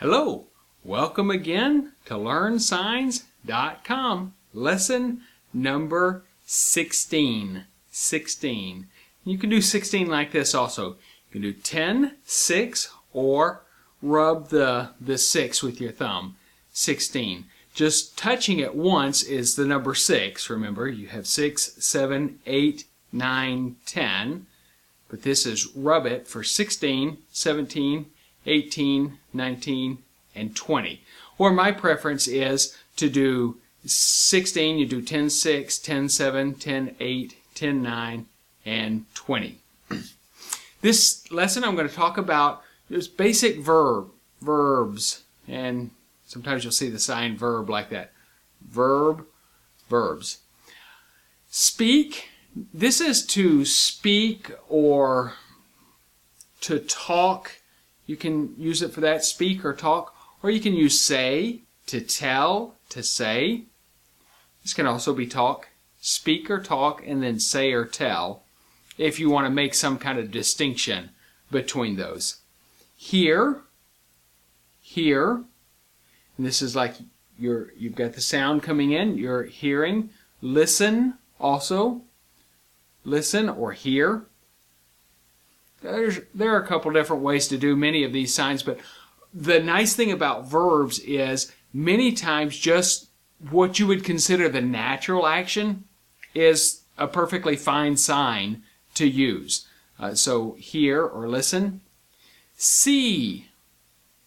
Hello, welcome again to LearnSigns.com. Lesson number 16. 16. You can do 16 like this also. You can do 10, 6, or rub the, the 6 with your thumb. 16. Just touching it once is the number 6. Remember, you have 6, 7, 8, 9, 10. But this is rub it for 16, 17, 18, 19, and 20. Or my preference is to do 16, you do 10, 6, 10, 7, 10, 8, 10, 9, and 20. This lesson I'm going to talk about is basic verb, verbs, and sometimes you'll see the sign verb like that. Verb, verbs. Speak, this is to speak or to talk you can use it for that, speak or talk. Or you can use say, to tell, to say. This can also be talk, speak or talk, and then say or tell, if you want to make some kind of distinction between those. Hear, hear, and this is like you're, you've got the sound coming in, you're hearing. Listen also, listen or hear. There's, there are a couple different ways to do many of these signs, but the nice thing about verbs is many times just what you would consider the natural action is a perfectly fine sign to use. Uh, so hear or listen. See.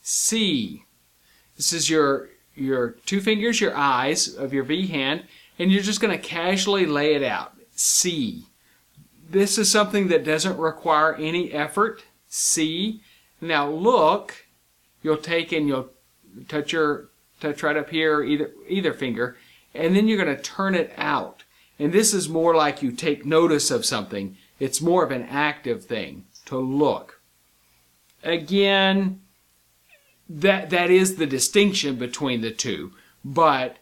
See. This is your your two fingers, your eyes of your V hand, and you're just going to casually lay it out. See. This is something that doesn't require any effort. See. Now look, you'll take and you'll touch your touch right up here, either either finger, and then you're going to turn it out. And this is more like you take notice of something. It's more of an active thing to look. Again, that that is the distinction between the two, but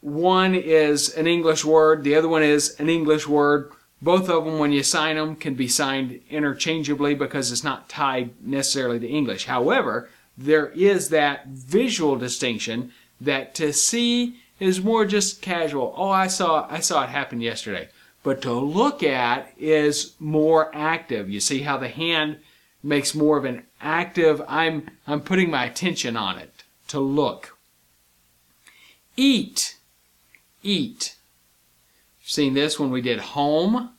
one is an English word, the other one is an English word both of them, when you sign them, can be signed interchangeably because it's not tied necessarily to English. However, there is that visual distinction that to see is more just casual. Oh, I saw I saw it happen yesterday. But to look at is more active. You see how the hand makes more of an active I'm I'm putting my attention on it to look. Eat. Eat seen this when we did home,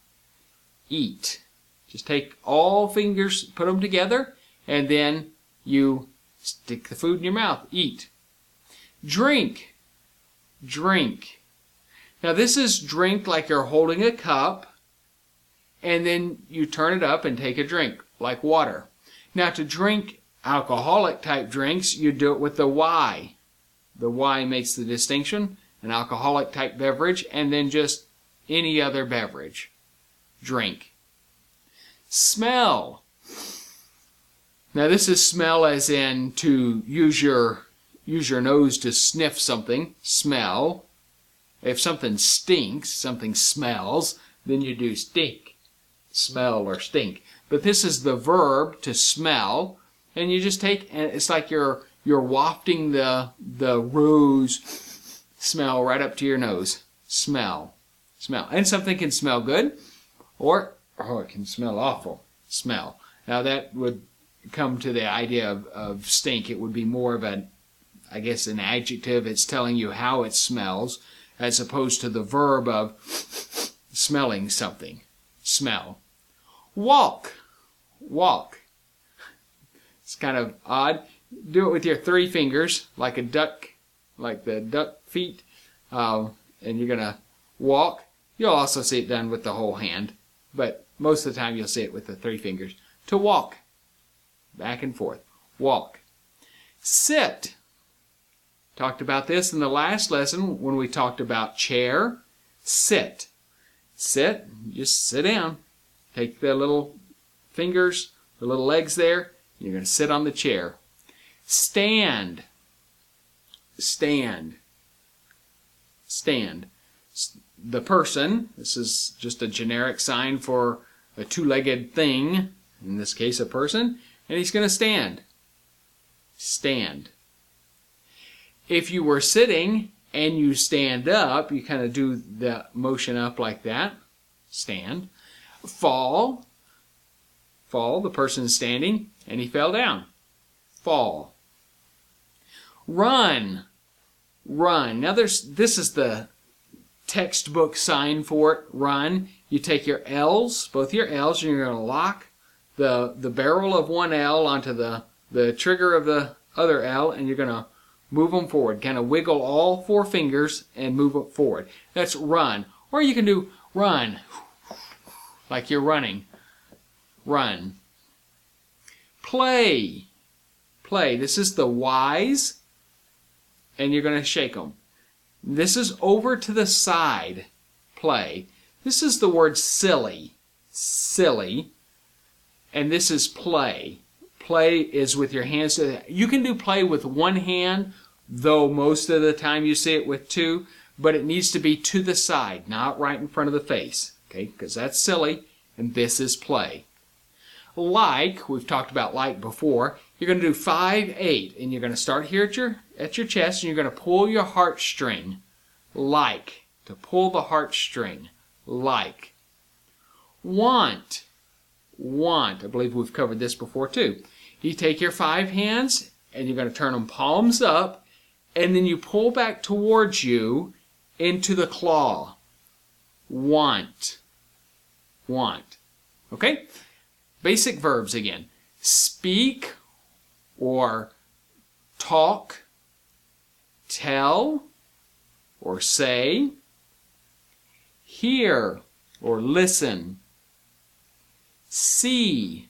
eat. Just take all fingers, put them together, and then you stick the food in your mouth, eat. Drink, drink. Now this is drink like you're holding a cup, and then you turn it up and take a drink, like water. Now to drink alcoholic type drinks, you do it with the Y. The Y makes the distinction, an alcoholic type beverage, and then just any other beverage. Drink. Smell. Now this is smell as in to use your use your nose to sniff something. Smell. If something stinks, something smells, then you do stink. Smell or stink. But this is the verb to smell, and you just take and it's like you're you're wafting the the rose smell right up to your nose. Smell smell. And something can smell good or, oh, it can smell awful. Smell. Now that would come to the idea of, of stink. It would be more of an, I guess, an adjective. It's telling you how it smells as opposed to the verb of smelling something. Smell. Walk. Walk. It's kind of odd. Do it with your three fingers, like a duck, like the duck feet, uh, and you're to walk. You'll also see it done with the whole hand, but most of the time you'll see it with the three fingers. To walk, back and forth, walk. Sit. Talked about this in the last lesson when we talked about chair. Sit. Sit, just sit down. Take the little fingers, the little legs there, you're going to sit on the chair. Stand. Stand. Stand the person, this is just a generic sign for a two-legged thing, in this case a person, and he's going to stand. stand. If you were sitting and you stand up, you kind of do the motion up like that, stand. Fall, fall, the person is standing and he fell down. Fall. Run, run. Now there's this is the textbook sign for it, run. You take your L's, both your L's, and you're going to lock the, the barrel of one L onto the, the trigger of the other L, and you're going to move them forward. Kind of wiggle all four fingers and move it forward. That's run. Or you can do run, like you're running. Run. Play. Play. This is the Y's, and you're going to shake them. This is over to the side. Play. This is the word silly. Silly. And this is play. Play is with your hands. You can do play with one hand, though most of the time you see it with two, but it needs to be to the side, not right in front of the face. Okay, because that's silly, and this is play. Like, we've talked about like before, you're going to do 5, 8, and you're going to start here at your, at your chest, and you're going to pull your heartstring. Like, to pull the heartstring. Like. Want, want. I believe we've covered this before too. You take your five hands, and you're going to turn them palms up, and then you pull back towards you into the claw. Want, want. Okay? Basic verbs again. Speak or talk, tell or say, hear or listen, see,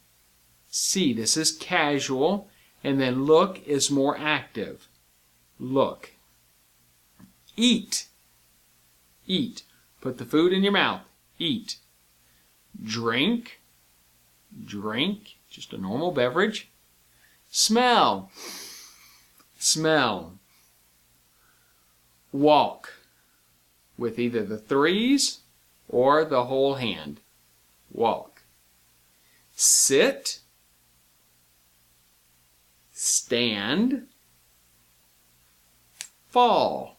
see, this is casual, and then look is more active. Look. Eat, eat. Put the food in your mouth. Eat. Drink, drink, just a normal beverage. Smell, smell. Walk with either the threes or the whole hand. Walk. Sit, stand, fall.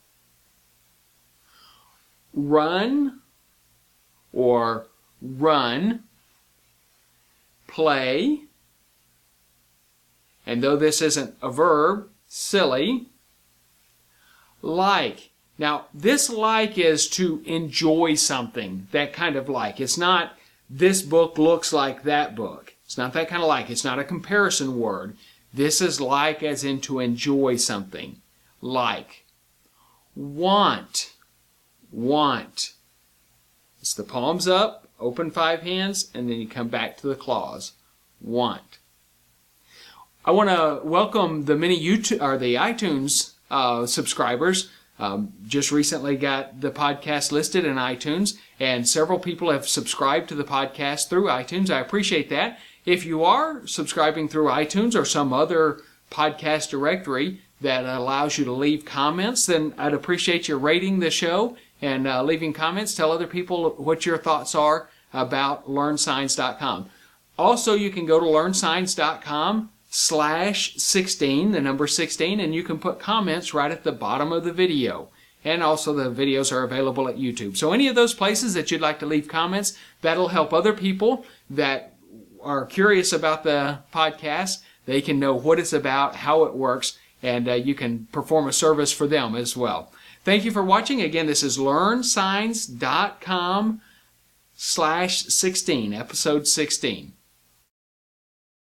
Run or run play. And though this isn't a verb, silly. Like. Now, this like is to enjoy something, that kind of like. It's not, this book looks like that book. It's not that kind of like. It's not a comparison word. This is like as in to enjoy something. Like. Want. Want. It's the palms up, open five hands, and then you come back to the claws. Want. I want to welcome the many YouTube or the iTunes uh, subscribers. Um, just recently got the podcast listed in iTunes, and several people have subscribed to the podcast through iTunes. I appreciate that. If you are subscribing through iTunes or some other podcast directory that allows you to leave comments, then I'd appreciate you rating the show and uh, leaving comments. Tell other people what your thoughts are about LearnSigns.com. Also, you can go to learnsigns.com slash 16, the number 16, and you can put comments right at the bottom of the video. And also the videos are available at YouTube. So any of those places that you'd like to leave comments, that'll help other people that are curious about the podcast. They can know what it's about, how it works, and uh, you can perform a service for them as well. Thank you for watching. Again, this is learnsigns.com slash 16, episode 16.